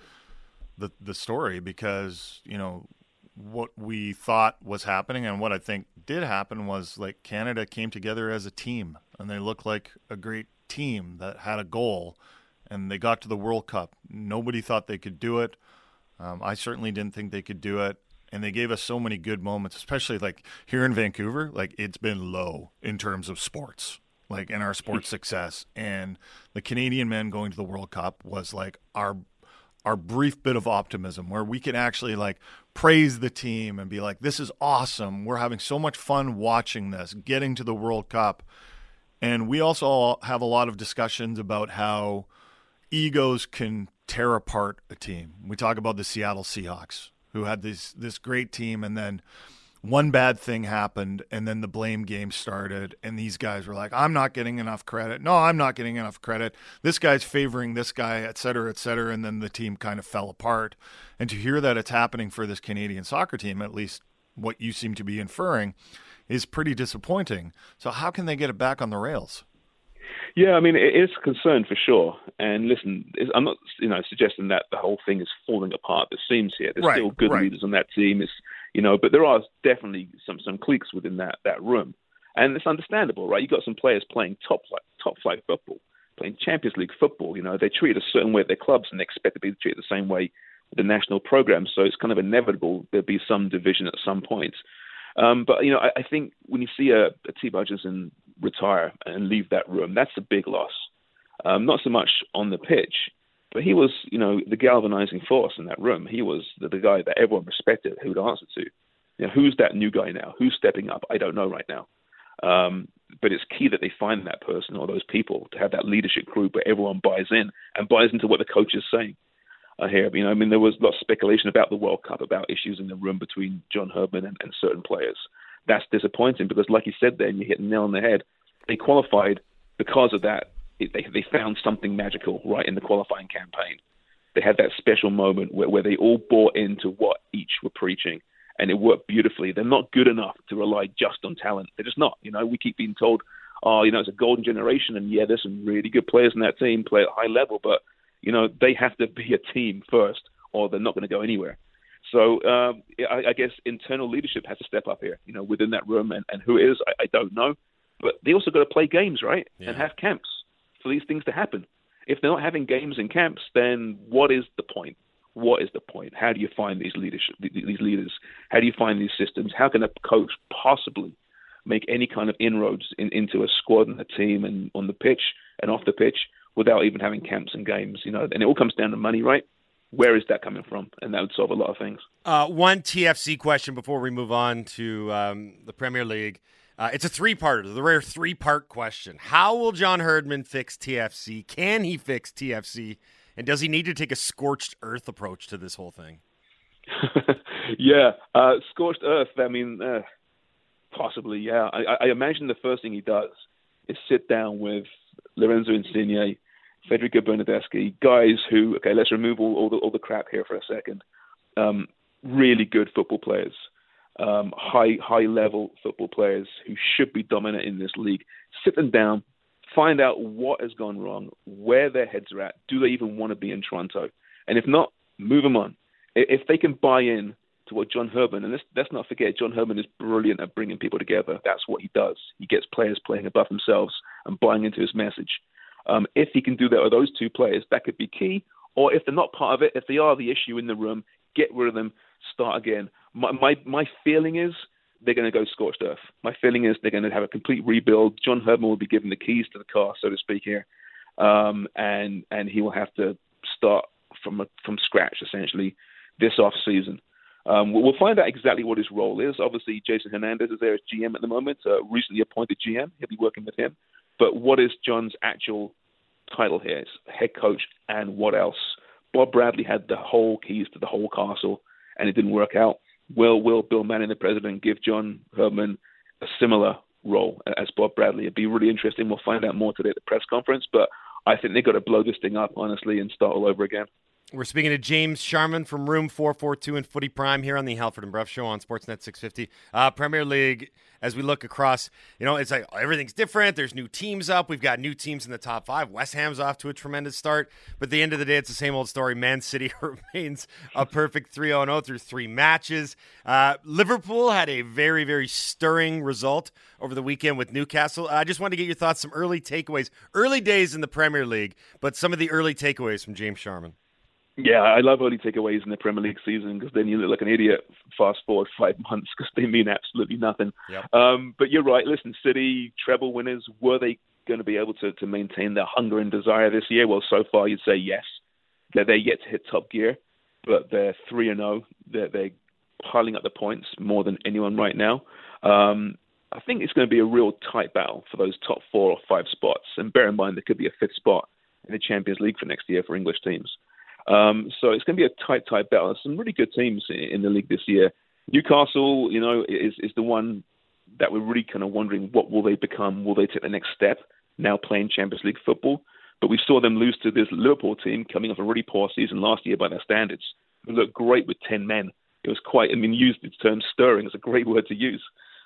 the the story because you know what we thought was happening and what I think did happen was like Canada came together as a team and they looked like a great team that had a goal and they got to the World Cup. Nobody thought they could do it. Um, I certainly didn't think they could do it. And they gave us so many good moments, especially like here in Vancouver. Like it's been low in terms of sports, like in our sports success. And the Canadian men going to the World Cup was like our our brief bit of optimism where we can actually like praise the team and be like, this is awesome. We're having so much fun watching this, getting to the World Cup. And we also have a lot of discussions about how egos can tear apart a team. We talk about the Seattle Seahawks, who had this this great team, and then one bad thing happened, and then the blame game started, and these guys were like, "I'm not getting enough credit. No, I'm not getting enough credit. This guy's favoring this guy, et cetera, et cetera." And then the team kind of fell apart. And to hear that it's happening for this Canadian soccer team, at least what you seem to be inferring, is pretty disappointing. So how can they get it back on the rails? Yeah, I mean, it is a concern for sure. And listen, I'm not, you know, suggesting that the whole thing is falling apart. There seems here there's right, still good right. leaders on that team. It's, you know, but there are definitely some some cliques within that that room, and it's understandable, right? You have got some players playing top flight top flight football, playing Champions League football. You know, they treat a certain way at their clubs, and they expect to be treated the same way with the national program. So it's kind of inevitable there'll be some division at some point. Um, but you know, I, I think when you see a, Atiba Hutchinson retire and leave that room, that's a big loss. Um, not so much on the pitch, but he was, you know, the galvanizing force in that room. He was the, the guy that everyone respected, who would answer to. You know, who's that new guy now? Who's stepping up? I don't know right now. Um, but it's key that they find that person or those people to have that leadership group where everyone buys in and buys into what the coach is saying. Hear, you know, I mean, there was a lot of speculation about the World Cup, about issues in the room between John Herdman and, and certain players. That's disappointing because, like you said, there, you hit the nail on the head. They qualified because of that. They they found something magical right in the qualifying campaign. They had that special moment where, where they all bought into what each were preaching, and it worked beautifully. They're not good enough to rely just on talent. They're just not. You know, we keep being told, oh, you know, it's a golden generation, and yeah, there's some really good players in that team, play at a high level, but you know, they have to be a team first, or they're not going to go anywhere. So um, I, I guess internal leadership has to step up here, you know, within that room, and, and who it is, I, I don't know. But they also got to play games, right, Yeah. and have camps for these things to happen. If they're not having games and camps, then what is the point? What is the point? How do you find these leadership, these leaders? How do you find these systems? How can a coach possibly make any kind of inroads in, into a squad and a team and on the pitch and off the pitch without even having camps and games? You know, and it all comes down to money, right? Where is that coming from? And that would solve a lot of things. Uh, one TFC question before we move on to um, the Premier League. Uh, it's a three-parter, the rare three-part question. How will John Herdman fix TFC? Can he fix TFC? And does he need to take a scorched earth approach to this whole thing? yeah, uh, scorched earth. I mean, uh, possibly. Yeah, I, I imagine the first thing he does is sit down with Lorenzo Insigne, Federico Bernardeschi, guys who. Okay, let's remove all, all the all the crap here for a second. Um, really good football players, um, high high level football players who should be dominant in this league. Sit them down, find out what has gone wrong, where their heads are at. Do they even want to be in Toronto? And if not, move them on. If they can buy in to what John Herdman, and let's, let's not forget, John Herdman is brilliant at bringing people together. That's what he does. He gets players playing above themselves and buying into his message. Um, if he can do that with those two players, that could be key. Or if they're not part of it, if they are the issue in the room, get rid of them, start again. My my, my feeling is they're going to go scorched earth. My feeling is they're going to have a complete rebuild. John Herdman will be given the keys to the car, so to speak, here, um, and and he will have to start from from scratch essentially this off season. Um, we'll we'll find out exactly what his role is. Obviously, Jason Hernandez is there as GM at the moment, uh, recently appointed GM. He'll be working with him. But what is John's actual title here? It's head coach and what else? Bob Bradley had the whole keys to the whole castle, and it didn't work out. Will will Bill Manning, the president, give John Herdman a similar role as Bob Bradley? It'd be really interesting. We'll find out more today at the press conference. But I think they've got to blow this thing up, honestly, and start all over again. We're speaking to James Sharman from Room 442 and Footy Prime here on the Halford and Brough Show on Sportsnet 650. Uh, Premier League, as we look across, you know, it's like everything's different. There's new teams up. We've got new teams in the top five. West Ham's off to a tremendous start. But at the end of the day, it's the same old story. Man City remains a perfect 3 0 through three matches. Uh, Liverpool had a very, very stirring result over the weekend with Newcastle. I just wanted to get your thoughts, some early takeaways, early days in the Premier League, but some of the early takeaways from James Sharman. Yeah, I love early takeaways in the Premier League season because then you look like an idiot fast forward five months because they mean absolutely nothing. Yep. Um, but you're right. Listen, City treble winners were they going to be able to to maintain their hunger and desire this year? Well, so far you'd say yes. They're they're yet to hit top gear, but they're three and zero. They're they're piling up the points more than anyone right now. Um, I think it's going to be a real tight battle for those top four or five spots. And bear in mind there could be a fifth spot in the Champions League for next year for English teams. Um, so it's going to be a tight, tight battle. There's some really good teams in, the league this year. Newcastle, you know, is is the one that we're really kind of wondering what will they become? Will they take the next step? Now playing Champions League football, but we saw them lose to this Liverpool team coming off a really poor season last year by their standards. It looked great with ten men. It was quite. I mean, used the term stirring. It's a great word to use.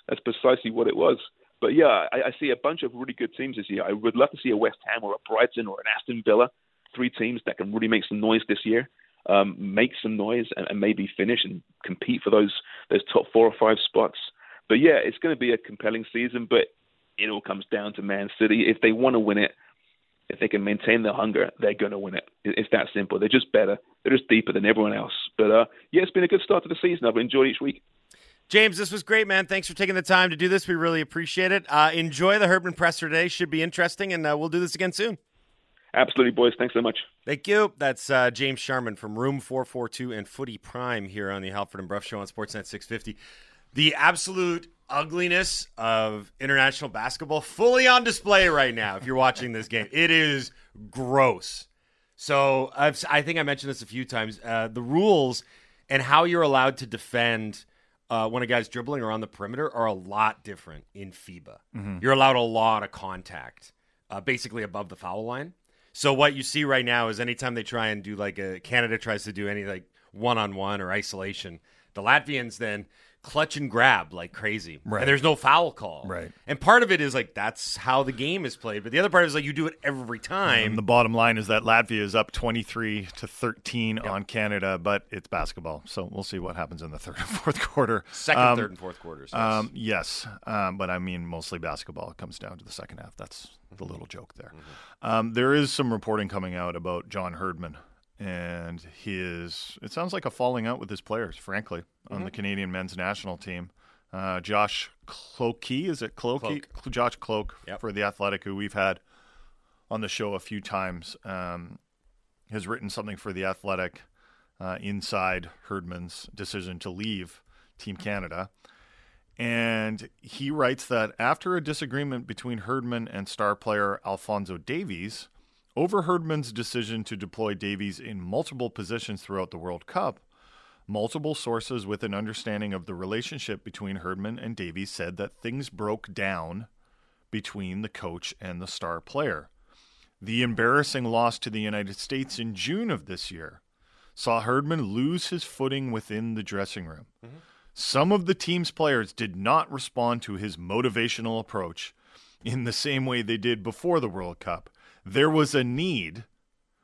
That's precisely what it was. But yeah, I, I see a bunch of really good teams this year. I would love to see a West Ham or a Brighton or an Aston Villa three teams that can really make some noise this year, um, make some noise, and, and, maybe finish and compete for those those top four or five spots. But yeah, it's going to be a compelling season. But it all comes down to Man City. If they want to win it, if they can maintain their hunger, they're going to win it. It's that simple. They're just better. They're just deeper than everyone else. But uh, yeah, it's been a good start to the season. I've enjoyed each week. James, this was great, man. Thanks for taking the time to do this. We really appreciate it. Uh, enjoy the Herdman presser today. Should be interesting, and uh, we'll do this again soon. Absolutely, boys. Thanks so much. Thank you. That's uh, James Sharman from Room 442 and Footy Prime here on the Halford and Brough Show on Sportsnet 650. The absolute ugliness of international basketball fully on display right now if you're watching this game. It is gross. So I've, I think I mentioned this a few times. Uh, the rules and how you're allowed to defend uh, when a guy's dribbling around the perimeter are a lot different in FIBA. Mhm. You're allowed a lot of contact, uh, basically above the foul line. So what you see right now is anytime they try and do like a Canada tries to do any like one on one or isolation, the Latvians then clutch and grab like crazy. Right. And there's no foul call. Right. And part of it is like that's how the game is played, but the other part is like you do it every time. And the bottom line is that Latvia is up 23 to 13 on Canada, but it's basketball. So we'll see what happens in the third and fourth quarter. Second, third, and fourth quarters, yes. Um, yes. Um, but I mean, mostly basketball. It comes down to the second half. That's the little joke there. Mm-hmm. Um, there is some reporting coming out about John Herdman and his, it sounds like a falling out with his players, frankly, on the Mhm. Canadian men's national team. Uh, Josh Clokey, is it Clokey? Josh Kloke for the Athletic, who we've had on the show a few times, um, has written something for the Athletic uh, inside Herdman's decision to leave Team Canada. And he writes that after a disagreement between Herdman and star player Alphonso Davies over Herdman's decision to deploy Davies in multiple positions throughout the World Cup, multiple sources with an understanding of the relationship between Herdman and Davies said that things broke down between the coach and the star player. The embarrassing loss to the United States in June of this year saw Herdman lose his footing within the dressing room. Mm-hmm. Some of the team's players did not respond to his motivational approach in the same way they did before the World Cup. There was a need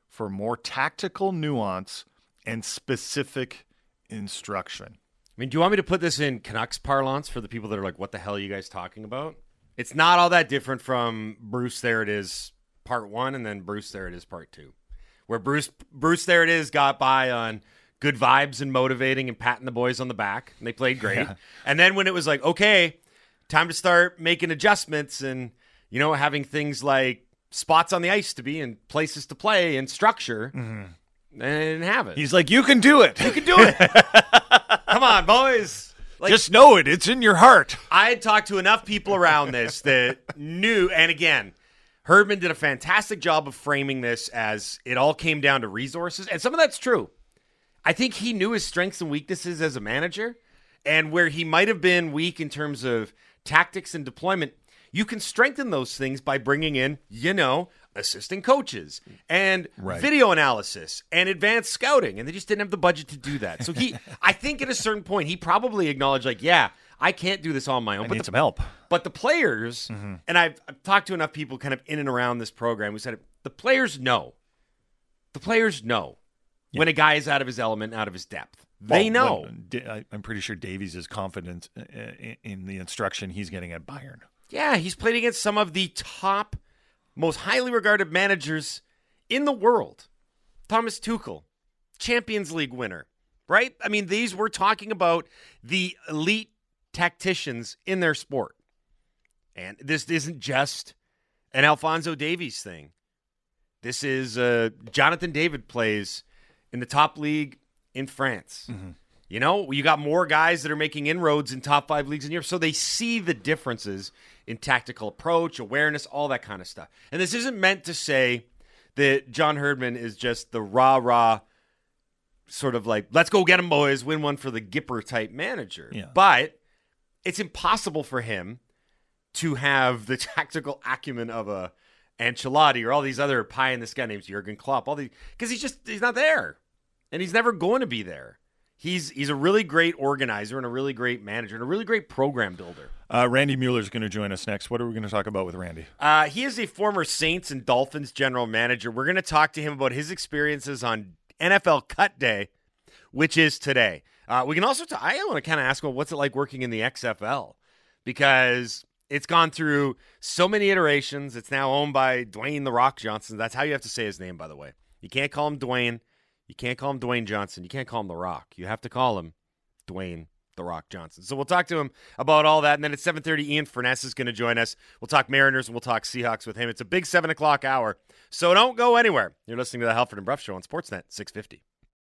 for more tactical nuance and specific instruction. I mean, do you want me to put this in Canucks parlance for the people that are like, what the hell are you guys talking about? It's not all that different from Bruce There It Is part one and then Bruce There It Is part two. Where Bruce Bruce There It Is got by on good vibes and motivating and patting the boys on the back. And they played great. Yeah. And then when it was like, okay, time to start making adjustments and, you know, having things like spots on the ice to be and places to play and structure, mm-hmm. they didn't have it. He's like, you can do it. You can do it. Come on, boys. Like- Just know it. It's in your heart. I had talked to enough people around this that knew, and again, Herdman did a fantastic job of framing this as it all came down to resources, and some of that's true. I think he knew his strengths and weaknesses as a manager, and where he might have been weak in terms of tactics and deployment, you can strengthen those things by bringing in, you know, assistant coaches and Right. video analysis and advanced scouting, and they just didn't have the budget to do that. So he, I think, at a certain point, he probably acknowledged, like, yeah, I can't do this on my own. I but need the, some help. But the players, mm-hmm. and I've, I've talked to enough people kind of in and around this program who said the players know. The players know when a guy is out of his element, out of his depth. They Well, know. when- I- I'm pretty sure Davies is confident uh, in- in the instruction he's getting at Bayern. Yeah, he's played against some of the top, most highly regarded managers in the world. Thomas Tuchel, Champions League winner, right? I mean, these we're talking about the elite tacticians in their sport. And this isn't just an Alphonso Davies thing. This is uh, Jonathan David plays in the top league in France. Mm-hmm. You know, you got more guys that are making inroads in top five leagues in Europe, so they see the differences in tactical approach, awareness, all that kind of stuff. And this isn't meant to say that John Herdman is just the rah rah sort of like, let's go get him, boys, win one for the Gipper type manager. Yeah. But it's impossible for him to have the tactical acumen of a Ancelotti or all these other pie in the sky names, Jurgen Klopp, all these, because he's just he's not there, and he's never going to be there. He's he's a really great organizer and a really great manager and a really great program builder. Uh, Randy Mueller is going to join us next. What are we going to talk about with Randy? Uh, he is a former Saints and Dolphins general manager. We're going to talk to him about his experiences on NFL Cut Day, which is today. Uh, we can also. T- I want to kind of ask him what's it like working in the XFL because it's gone through so many iterations. It's now owned by Dwayne the Rock Johnson. That's how you have to say his name, by the way. You can't call him Dwayne. You can't call him Dwayne Johnson. You can't call him The Rock. You have to call him Dwayne The Rock Johnson. So we'll talk to him about all that. And then at 7.30, Ian Furness is going to join us. We'll talk Mariners and we'll talk Seahawks with him. It's a big 7 o'clock hour. So don't go anywhere. You're listening to the Halford and Brough Show on Sportsnet 650.